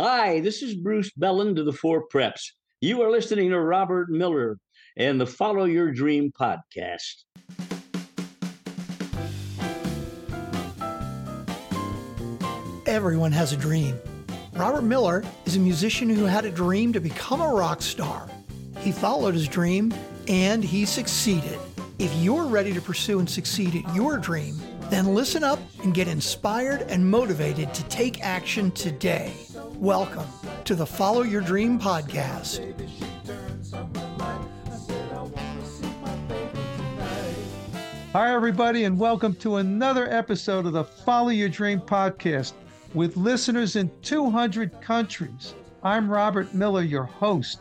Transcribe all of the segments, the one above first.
Hi, this is Bruce Belland to the Four Preps. You are listening to Robert Miller and the Follow Your Dream podcast. Everyone has a dream. Robert Miller is a musician who had a dream to become a rock star. He followed his dream and he succeeded. If you're ready to pursue and succeed at your dream, then listen up and get inspired and motivated to take action today. Welcome to the Follow Your Dream podcast. Hi, everybody, and welcome to another episode of the Follow Your Dream podcast with listeners in 200 countries. I'm Robert Miller, your host.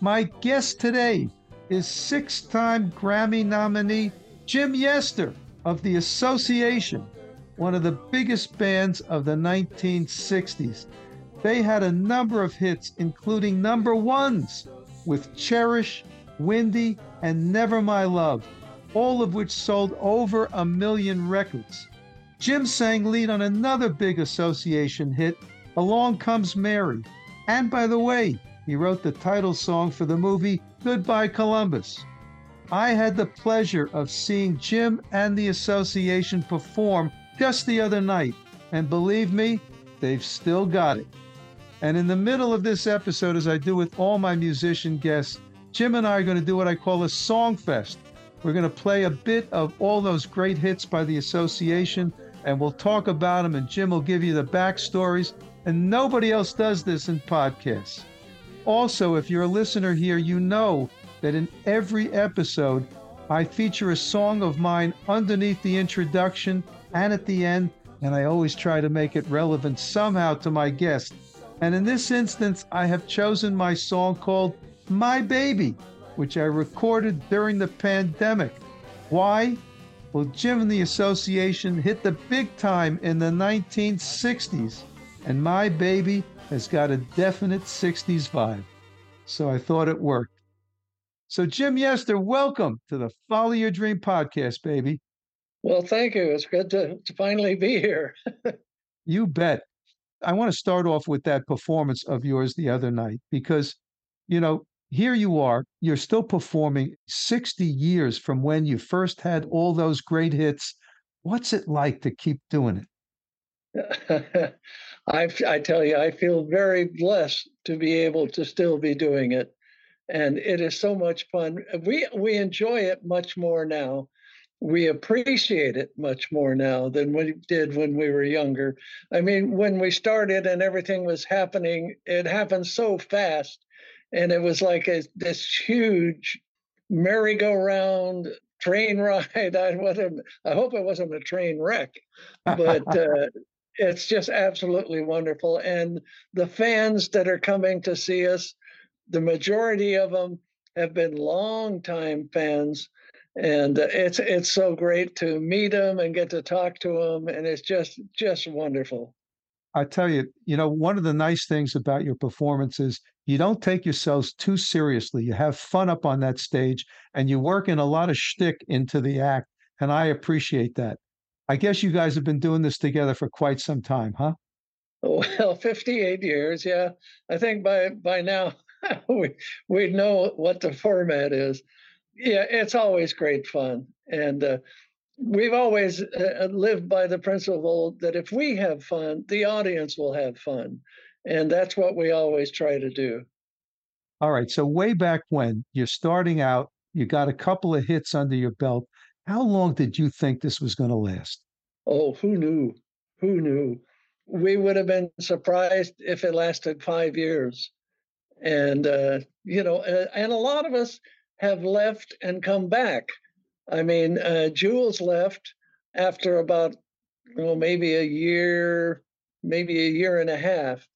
My guest today is six time Grammy nominee Jim Yester of the Association, one of the biggest bands of the 1960s. They had a number of hits, including number ones with Cherish, Windy, and Never My Love, all of which sold over a million records. Jim sang lead on another big association hit, Along Comes Mary. And by the way, he wrote the title song for the movie Goodbye Columbus. I had the pleasure of seeing Jim and the association perform just the other night, and believe me, they've still got it. And in the middle of this episode, as I do with all my musician guests, Jim and I are going to do what I call a song fest. We're going to play a bit of all those great hits by the association, and we'll talk about them, and Jim will give you the backstories. And nobody else does this in podcasts. Also, if you're a listener here, you know that in every episode, I feature a song of mine underneath the introduction and at the end, and I always try to make it relevant somehow to my guest. And in this instance, I have chosen my song called My Baby, which I recorded during the pandemic. Why? Well, Jim and the Association hit the big time in the 1960s, and My Baby has got a definite 60s vibe. So I thought it worked. So, Jim Yester, welcome to the Follow Your Dream podcast, baby. Well, thank you. It's good to, to finally be here. you bet. I want to start off with that performance of yours the other night because, you know, here you are, you're still performing 60 years from when you first had all those great hits. What's it like to keep doing it? I, I tell you, I feel very blessed to be able to still be doing it. And it is so much fun. We, we enjoy it much more now we appreciate it much more now than we did when we were younger. I mean, when we started and everything was happening, it happened so fast. And it was like a, this huge merry-go-round train ride. I, wasn't, I hope it wasn't a train wreck, but uh, it's just absolutely wonderful. And the fans that are coming to see us, the majority of them have been long-time fans and uh, it's it's so great to meet them and get to talk to them, and it's just just wonderful. I tell you you know one of the nice things about your performance is you don't take yourselves too seriously. You have fun up on that stage and you work in a lot of shtick into the act and i appreciate that. I guess you guys have been doing this together for quite some time huh? Well 58 years yeah. I think by by now we we know what the format is yeah, it's always great fun. And uh, we've always uh, lived by the principle that if we have fun, the audience will have fun. And that's what we always try to do. All right. So, way back when you're starting out, you got a couple of hits under your belt. How long did you think this was going to last? Oh, who knew? Who knew? We would have been surprised if it lasted five years. And, uh, you know, and a lot of us, have left and come back. I mean, uh, Jules left after about, well, maybe a year, maybe a year and a half.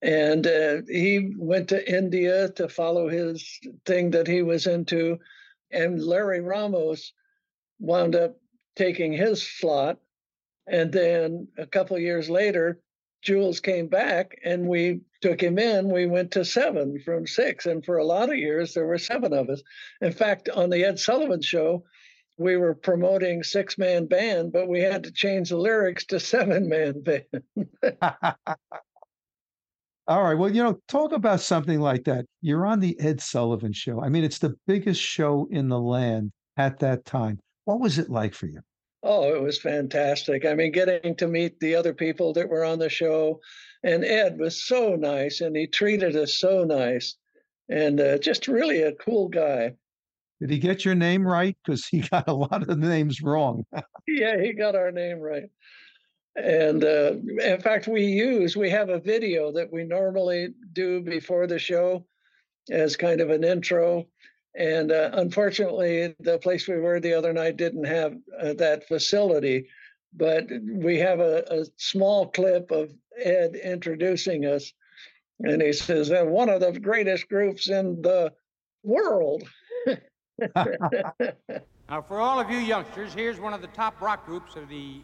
And uh, he went to India to follow his thing that he was into. And Larry Ramos wound up taking his slot. And then a couple years later, Jules came back and we took him in, we went to seven from six. And for a lot of years, there were seven of us. In fact, on the Ed Sullivan show, we were promoting six man band, but we had to change the lyrics to seven man band. All right. Well, you know, talk about something like that. You're on the Ed Sullivan show. I mean, it's the biggest show in the land at that time. What was it like for you? Oh, it was fantastic. I mean, getting to meet the other people that were on the show. And Ed was so nice and he treated us so nice and uh, just really a cool guy. Did he get your name right? Because he got a lot of the names wrong. yeah, he got our name right. And uh, in fact, we use, we have a video that we normally do before the show as kind of an intro. And uh, unfortunately, the place we were the other night didn't have uh, that facility. But we have a, a, small clip of Ed introducing us. And he says, that one of the greatest groups in the world. now, for all of you youngsters, here's one of the top rock groups of the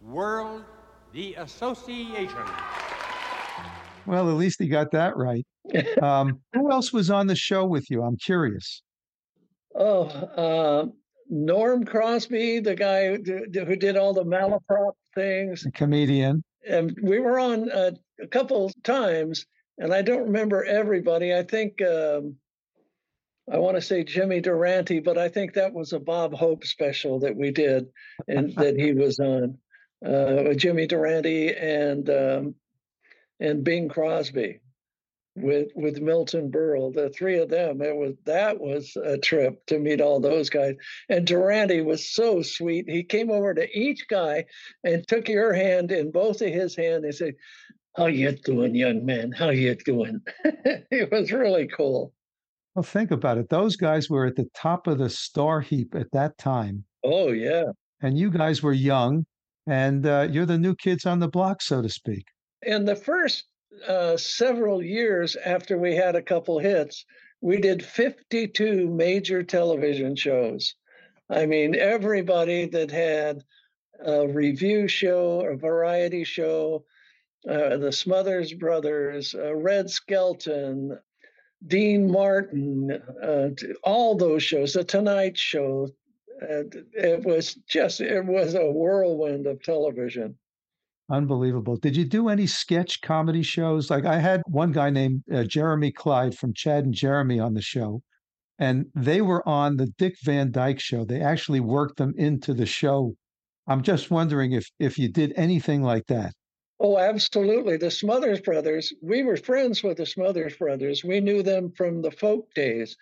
world, the Association. Well, at least he got that right. Um, who else was on the show with you? I'm curious. Oh, uh, Norm Crosby, the guy who, who did all the malaprop things, a comedian. And we were on uh, a couple times, and I don't remember everybody. I think um, I want to say Jimmy Durante, but I think that was a Bob Hope special that we did and that he was on. Uh, Jimmy Durante and um, and Bing Crosby with with Milton Berle, the three of them. It was that was a trip to meet all those guys. And Durante was so sweet. He came over to each guy and took your hand in both of his hands and said, "How you doing, young man? How you doing?" it was really cool. Well, think about it. Those guys were at the top of the star heap at that time. Oh yeah. And you guys were young, and uh, you're the new kids on the block, so to speak. And the first uh, several years after we had a couple hits, we did 52 major television shows. I mean, everybody that had a revue show, a variety show, uh, the Smothers Brothers, uh, Red Skelton, Dean Martin, uh, all those shows, The Tonight Show. it was just, it was a whirlwind of television. Unbelievable. Did you do any sketch comedy shows? Like I had one guy named uh, Jeremy Clyde from Chad and Jeremy on the show, and they were on the Dick Van Dyke show. They actually worked them into the show. I'm just wondering if if you did anything like that. Oh, absolutely. The Smothers Brothers, we were friends with the Smothers Brothers. We knew them from the folk days.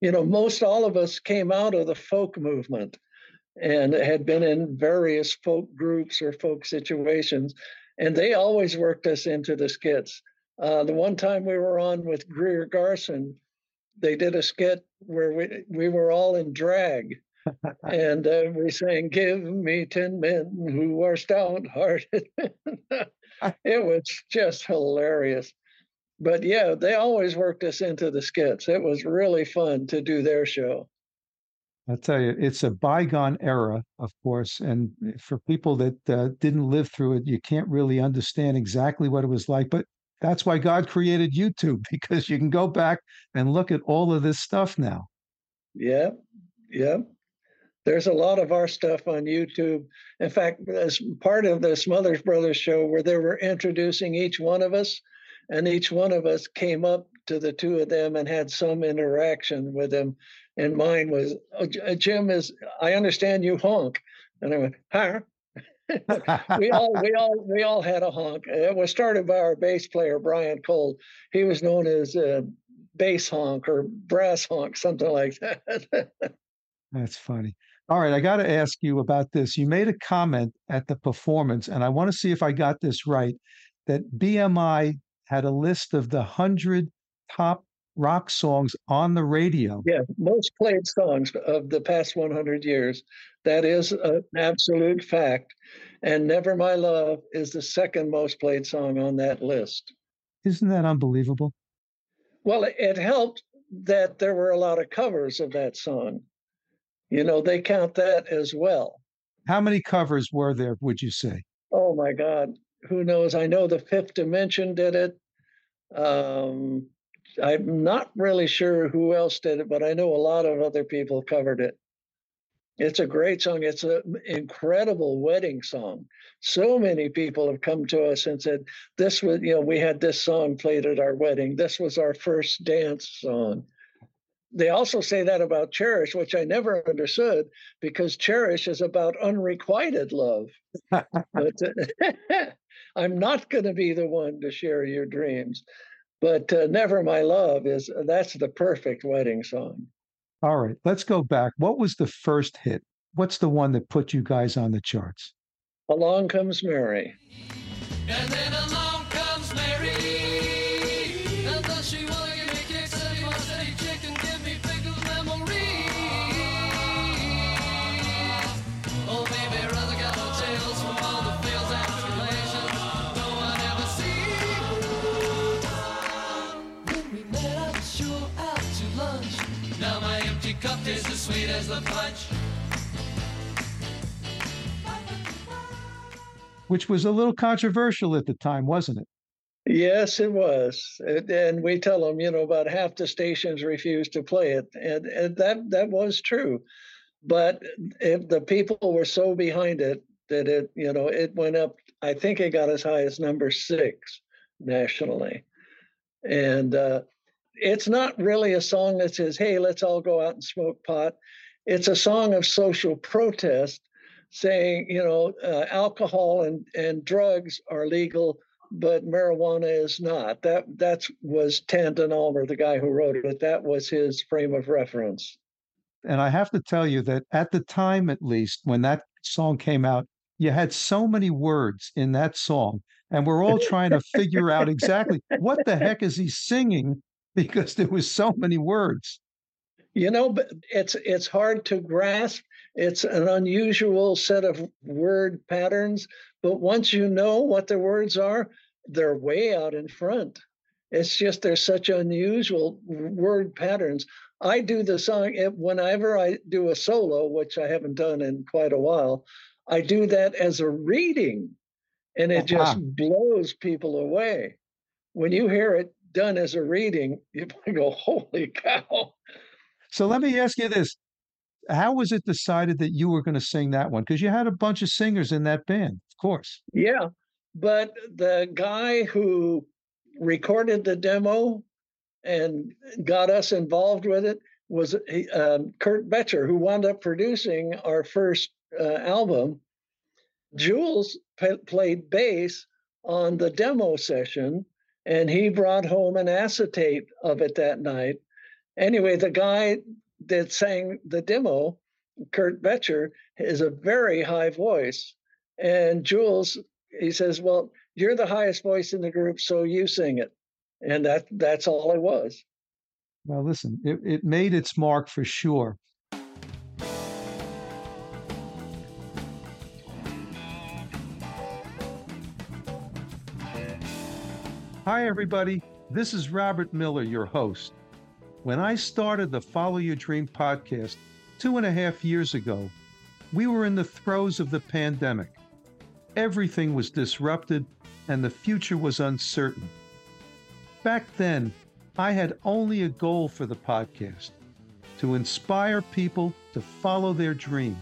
You know, most all of us came out of the folk movement and had been in various folk groups or folk situations. And they always worked us into the skits. Uh, the one time we were on with Greer Garson, they did a skit where we, we were all in drag. and uh, we sang, Give me 10 men who are stout hearted. it was just hilarious. But yeah, they always worked us into the skits. It was really fun to do their show. I'll tell you, it's a bygone era, of course. And for people that uh, didn't live through it, you can't really understand exactly what it was like. But that's why God created YouTube, because you can go back and look at all of this stuff now. Yeah, yeah. There's a lot of our stuff on YouTube. In fact, as part of the Smothers Brothers show, where they were introducing each one of us, and each one of us came up to the two of them and had some interaction with them and mine was oh, uh, Jim is I understand you honk, and I went huh. we all we all we all had a honk. It was started by our bass player Brian Cole. He was known as uh, bass honk or brass honk, something like that. That's funny. All right, I got to ask you about this. You made a comment at the performance, and I want to see if I got this right. That BMI had a list of the hundred top rock songs on the radio. Yeah, most played songs of the past 100 years. That is an absolute fact. And Never My Love is the second most played song on that list. Isn't that unbelievable? Well, it helped that there were a lot of covers of that song. You know, they count that as well. How many covers were there, would you say? Oh my God. Who knows? I know the Fifth Dimension did it. Um, I'm not really sure who else did it, but I know a lot of other people covered it. It's a great song. It's an incredible wedding song. So many people have come to us and said, This was, you know, we had this song played at our wedding. This was our first dance song. They also say that about Cherish, which I never understood because Cherish is about unrequited love. but I'm not going to be the one to share your dreams. But uh, Never My Love is that's the perfect wedding song. All right, let's go back. What was the first hit? What's the one that put you guys on the charts? Along Comes Mary. Which was a little controversial at the time, wasn't it? Yes, it was. And we tell them, you know, about half the stations refused to play it. And, and that, that was true. But if the people were so behind it that it, you know, it went up, I think it got as high as number six nationally. And uh, it's not really a song that says, hey, let's all go out and smoke pot. It's a song of social protest saying, you know, uh, alcohol and, and drugs are legal, but marijuana is not. That that was Tandyn Almer, the guy who wrote it. That was his frame of reference. And I have to tell you that at the time, at least, when that song came out, you had so many words in that song, and we're all trying to figure out exactly what the heck is he singing because there was so many words. You know, but it's it's hard to grasp. It's an unusual set of word patterns, but once you know what the words are, they're way out in front. It's just there's such unusual word patterns. I do the song whenever I do a solo, which I haven't done in quite a while. I do that as a reading, and it uh-huh. just blows people away. When you hear it, done as a reading, you go, holy cow. So let me ask you this. How was it decided that you were going to sing that one? Because you had a bunch of singers in that band, of course. Yeah. But the guy who recorded the demo and got us involved with it was um, Curt Boettcher, who wound up producing our first uh, album. Jules p- played bass on the demo session and he brought home an acetate of it that night. Anyway, the guy that sang the demo, Curt Boettcher, is a very high voice. And Jules, he says, Well, you're the highest voice in the group, so you sing it. And that that's all it was. Well, listen, it, it made its mark for sure. Hi, everybody. This is Robert Miller, your host. When I started the Follow Your Dream podcast two and a half years ago, we were in the throes of the pandemic. Everything was disrupted and the future was uncertain. Back then, I had only a goal for the podcast to inspire people to follow their dream,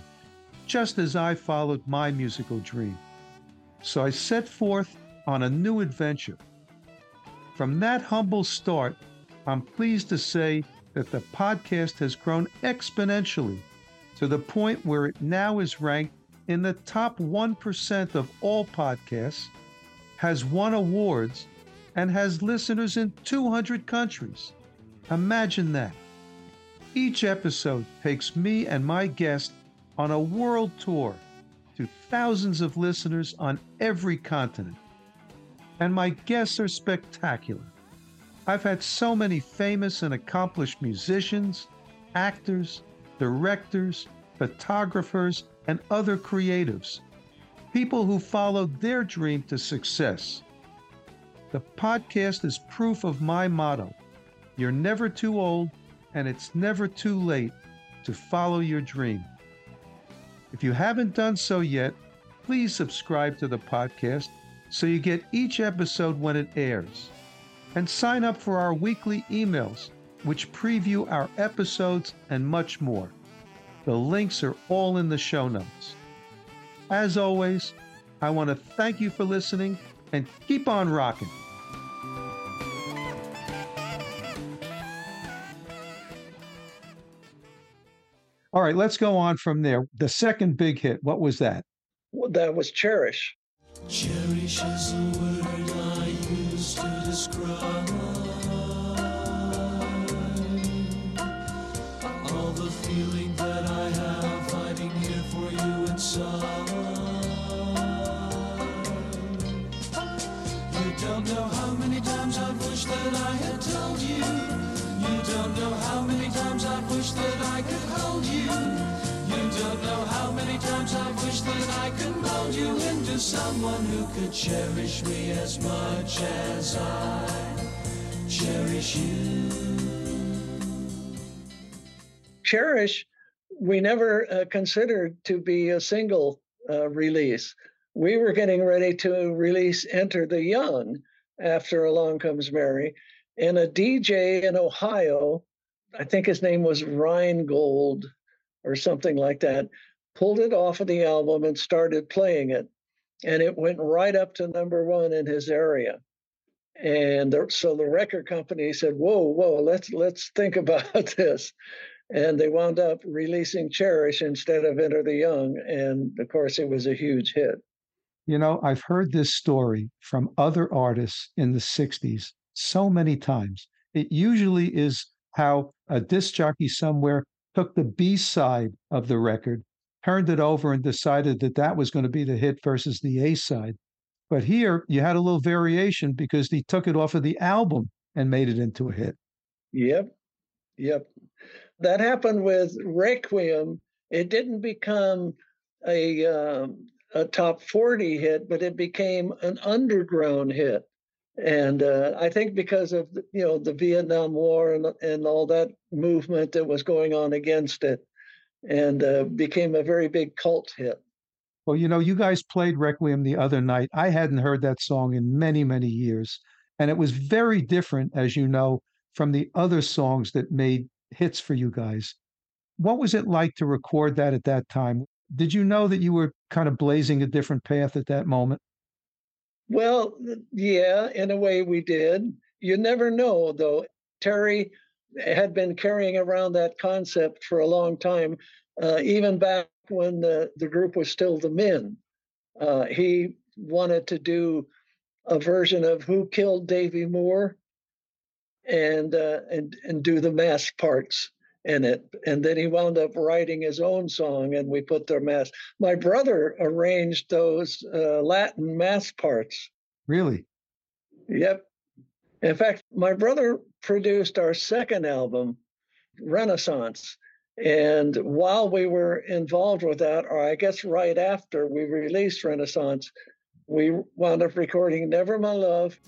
just as I followed my musical dream. So I set forth on a new adventure from that humble start, I'm pleased to say that the podcast has grown exponentially to the point where it now is ranked in the top 1% of all podcasts, has won awards, and has listeners in 200 countries. Imagine that. Each episode takes me and my guest on a world tour to thousands of listeners on every continent and my guests are spectacular. I've had so many famous and accomplished musicians, actors, directors, photographers, and other creatives, people who followed their dream to success. The podcast is proof of my motto you're never too old, and it's never too late to follow your dream. If you haven't done so yet, please subscribe to the podcast so you get each episode when it airs. And sign up for our weekly emails, which preview our episodes and much more. The links are all in the show notes. As always, I want to thank you for listening and keep on rocking. All right, let's go on from there. The second big hit, what was that? Well, that was Cherish. Cherish is a word I have hiding here for you inside. You don't know how many times I've wished that I had told you. You don't know how many times I've wished that I could hold you. Know how many times I've wished that I could mold you into someone who could cherish me as much as I cherish you. Cherish, we never uh, considered to be a single uh, release. We were getting ready to release Enter the Young after Along Comes Mary, and a DJ in Ohio, I think his name was Rheingold or something like that, pulled it off of the album and started playing it. And it went right up to number one in his area. And so the record company said, "Whoa, whoa, let's let's think about this." And they wound up releasing "Cherish" instead of "Enter the Young," and of course, it was a huge hit. You know, I've heard this story from other artists in the 60s so many times. It usually is how a disc jockey somewhere took the B side of the record, turned it over, and decided that that was going to be the hit versus the A side. But here you had a little variation because he took it off of the album and made it into a hit. Yep. Yep. That happened with Requiem. It didn't become a, um, a top 40 hit, but it became an underground hit. And uh, I think because of you know the Vietnam War and and all that movement that was going on against it, and uh, became a very big cult hit. Well, you know, you guys played Requiem the other night. I hadn't heard that song in many, many years. And it was very different, as you know, from the other songs that made hits for you guys. What was it like to record that at that time? Did you know that you were kind of blazing a different path at that moment? Well, yeah, in a way we did. You never know, though. Terry had been carrying around that concept for a long time, uh, even back when the, the group was still the Men. Uh, he wanted to do a version of Who Killed Davy Moore and uh, and and do the mass parts in it. And then he wound up writing his own song, and we put their mass. My brother arranged those uh, Latin mass parts. Really? Yep. In fact, my brother produced our second album, Renaissance. And while we were involved with that, or I guess right after we released Renaissance, we wound up recording Never My Love.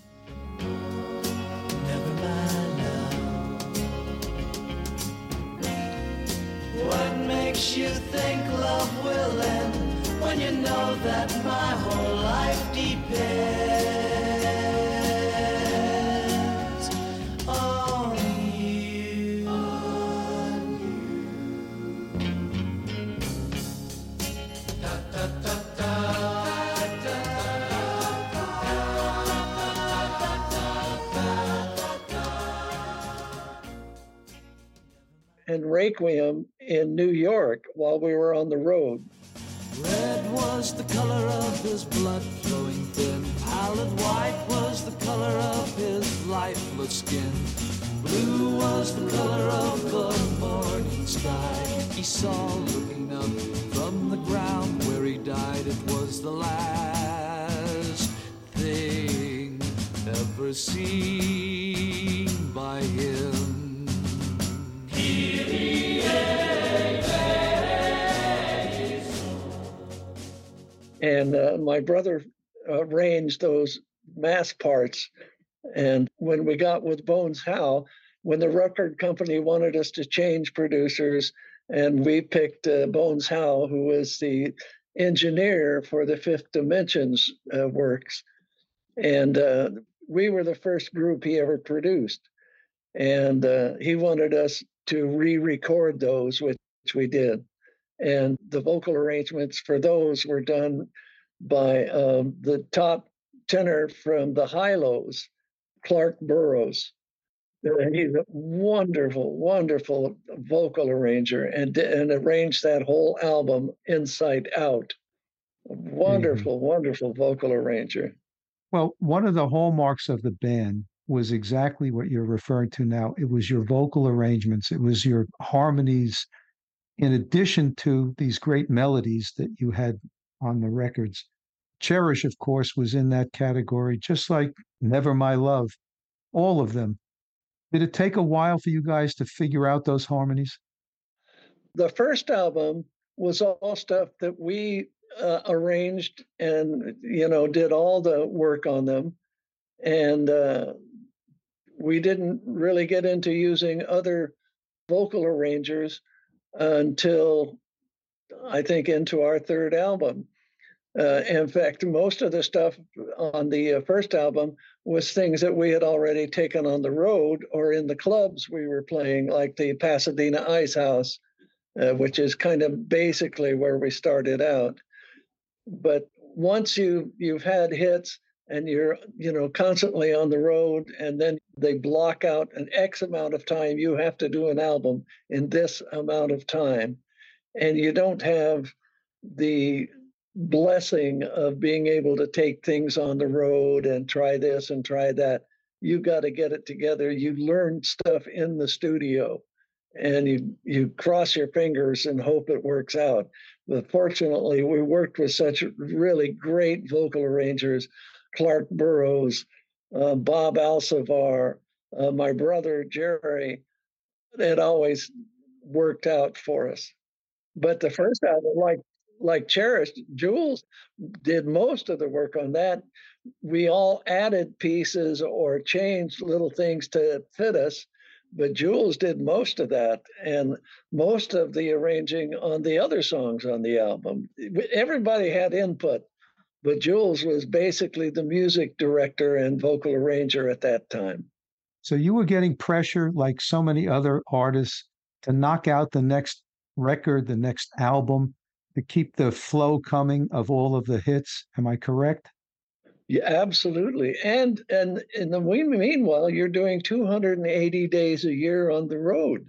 Makes you think love will end when you know that my whole life depends on you? On you. And Requiem in New York while we were on the road. Red was the color of his blood flowing thin. Pallid white was the color of his lifeless skin. Blue was the color of the morning sky. He saw looking up from the ground where he died. It was the last thing ever seen And uh, my brother arranged those mass parts. And when we got with Bones Howe, when the record company wanted us to change producers, and we picked uh, Bones Howe, who was the engineer for the Fifth Dimensions uh, works, and uh, we were the first group he ever produced. And uh, he wanted us to re-record those, which we did. and the vocal arrangements for those were done by um, the top tenor from the Hi-Lo's, Clark Burroughs. And he's a wonderful, wonderful vocal arranger and, and arranged that whole album inside out. Wonderful, mm-hmm. wonderful vocal arranger. Well, one of the hallmarks of the band was exactly what you're referring to now. It was your vocal arrangements, it was your harmonies, in addition to these great melodies that you had on the records. Cherish, of course, was in that category, just like Never My Love, all of them. Did it take a while for you guys to figure out those harmonies? The first album was all stuff that we uh, arranged and, you know, did all the work on them. And uh, we didn't really get into using other vocal arrangers until I think into our third album. Uh, in fact, most of the stuff on the uh, first album was things that we had already taken on the road or in the clubs we were playing, like the Pasadena Ice House, uh, which is kind of basically where we started out. But once you you've had hits and you're you know constantly on the road, and then they block out an X amount of time, you have to do an album in this amount of time, and you don't have the blessing of being able to take things on the road and try this and try that. You got to get it together. You learn stuff in the studio and you you cross your fingers and hope it works out. But fortunately, we worked with such really great vocal arrangers, Clark Burroughs, uh, Bob Alcivar, uh, my brother Jerry. It always worked out for us. But the first album, like like Cherished, Jules did most of the work on that. We all added pieces or changed little things to fit us, but Jules did most of that and most of the arranging on the other songs on the album. Everybody had input, but Jules was basically the music director and vocal arranger at that time. So you were getting pressure like so many other artists to knock out the next record, the next album to keep the flow coming of all of the hits. Am I correct? Yeah, absolutely. And and in the meanwhile, you're doing 280 days a year on the road.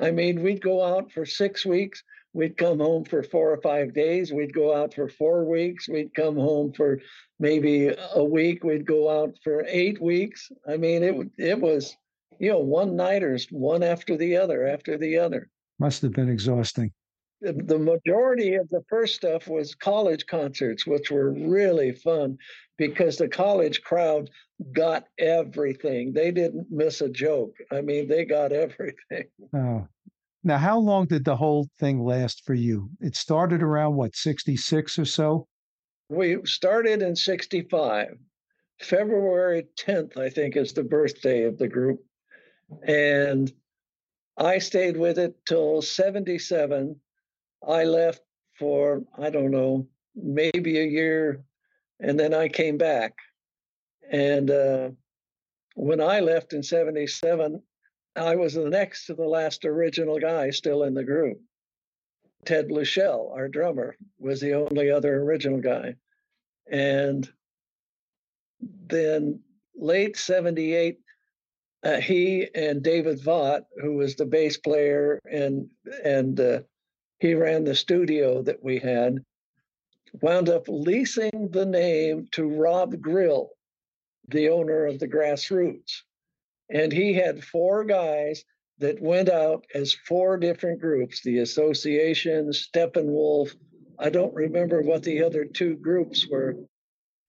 I mean, we'd go out for six weeks. We'd come home for four or five days. We'd go out for four weeks. We'd come home for maybe a week. We'd go out for eight weeks. I mean, it it was, you know, one nighters, one after the other, after the other. Must have been exhausting the majority of the first stuff was college concerts, which were really fun because the college crowd got everything. They didn't miss a joke. I mean, they got everything. Oh. Now, how long did the whole thing last for you? It started around what, 66 or so? We started in 65. February 10th, I think, is the birthday of the group. And I stayed with it till 77 I left for, I don't know, maybe a year, and then I came back. And uh, when I left in 77, I was the next to the last original guy still in the group. Ted Bluechel, our drummer, was the only other original guy. And then late 78, uh, he and David Vaught, who was the bass player and and uh, he ran the studio that we had, wound up leasing the name to Rob Grill, the owner of the Grassroots. And he had four guys that went out as four different groups the Association, Steppenwolf. I don't remember what the other two groups were.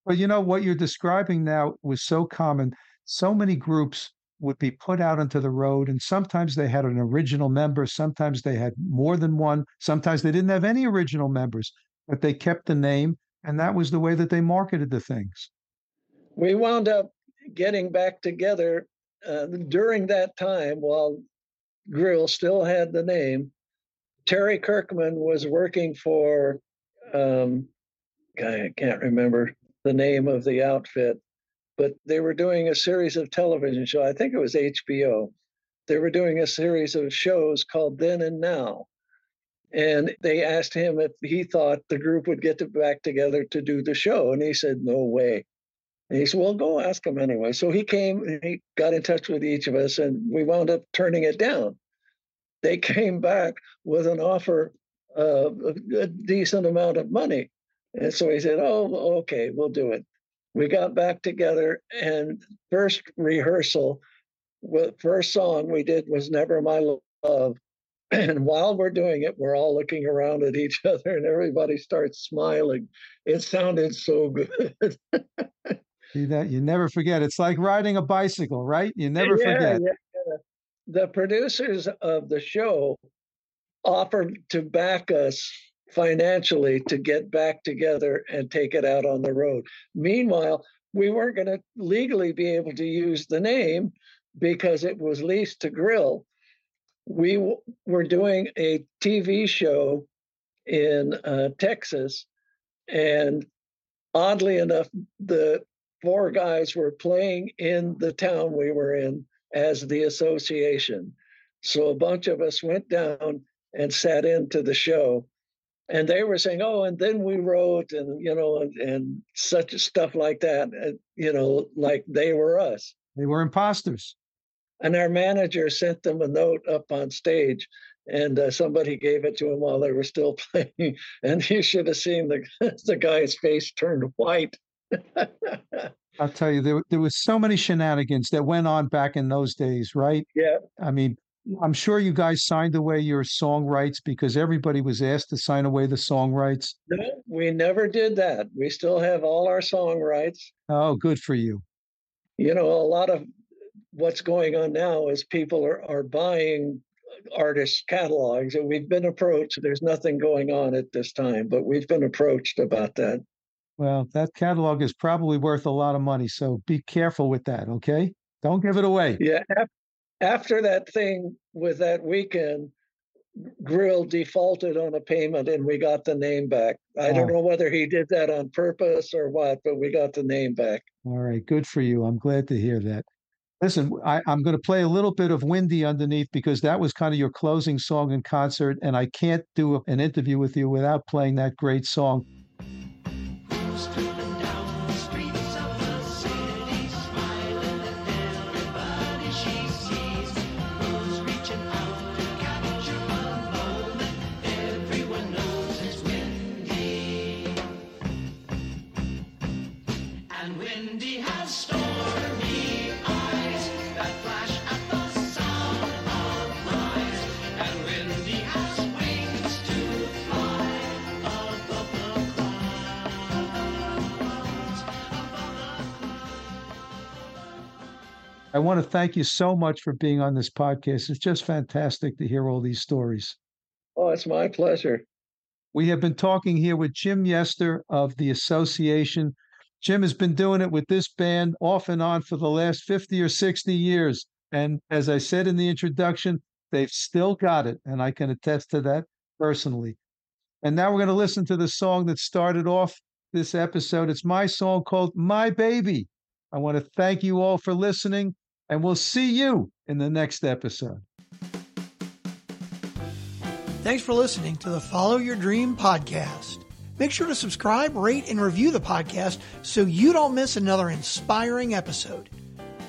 Well, you know, what you're describing now was so common. So many groups would be put out onto the road. And sometimes they had an original member, sometimes they had more than one, sometimes they didn't have any original members, but they kept the name. And that was the way that they marketed the things. We wound up getting back together uh, during that time while Grill still had the name. Terry Kirkman was working for, um, I can't remember the name of the outfit, but they were doing a series of television show. I think it was HBO. They were doing a series of shows called Then and Now. And they asked him if he thought the group would get to back together to do the show. And he said, No way. And he said, Well, go ask him anyway. So he came and he got in touch with each of us, and we wound up turning it down. They came back with an offer of a decent amount of money. And so he said, Oh, okay, we'll do it. We got back together, and first rehearsal, first song we did was Never My Love. And while we're doing it, we're all looking around at each other and everybody starts smiling. It sounded so good. See that you never forget. It's like riding a bicycle, right? You never yeah, forget. Yeah. The producers of the show offered to back us financially to get back together and take it out on the road. Meanwhile, we weren't going to legally be able to use the name because it was leased to Grill we w- were doing a TV show in uh, Texas, and oddly enough, the four guys were playing in the town we were in as the association. So a bunch of us went down and sat into the show. And they were saying, "Oh, and then we wrote, and you know, and, and such stuff like that. And, you know, like they were us. They were imposters. And our manager sent them a note up on stage, and uh, somebody gave it to him while they were still playing. And you should have seen the the guy's face turned white. I'll tell you, there there was so many shenanigans that went on back in those days, right? Yeah. I mean, I'm sure you guys signed away your song rights because everybody was asked to sign away the song rights. No, we never did that. We still have all our song rights. Oh, good for you. You know, a lot of what's going on now is people are, are buying artists' catalogs, and we've been approached. There's nothing going on at this time, but we've been approached about that. Well, that catalog is probably worth a lot of money, so be careful with that, okay? Don't give it away. Yeah. After that thing with that weekend, Grill defaulted on a payment and we got the name back. I oh. don't know whether he did that on purpose or what, but we got the name back. All right, good for you. I'm glad to hear that. Listen, I, am going to play a little bit of Windy underneath because that was kind of your closing song in concert, and I can't do an interview with you without playing that great song. I want to thank you so much for being on this podcast. It's just fantastic to hear all these stories. Oh, it's my pleasure. We have been talking here with Jim Yester of the association. Jim has been doing it with this band off and on for the last 50 or 60 years. And as I said in the introduction, they've still got it. And I can attest to that personally. And now we're going to listen to the song that started off this episode. It's my song called My Baby. I want to thank you all for listening, and we'll see you in the next episode. Thanks for listening to the Follow Your Dream podcast. Make sure to subscribe, rate, and review the podcast so you don't miss another inspiring episode.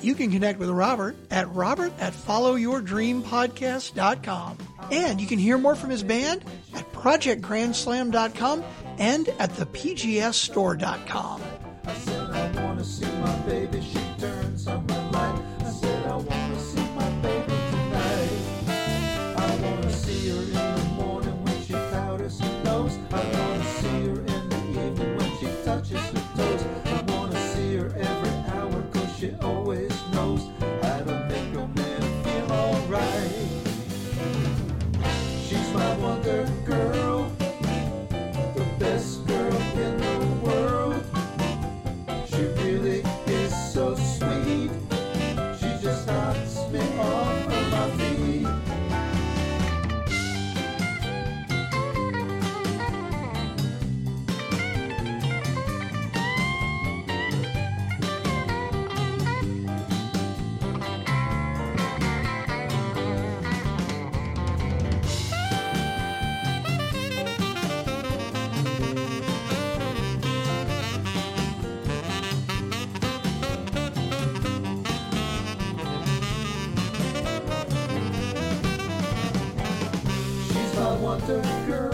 You can connect with Robert at robert at followyourdreampodcast.com. And you can hear more from his band at projectgrandslam.com and at thepgsstore.com wanna see my baby, she wonder girl,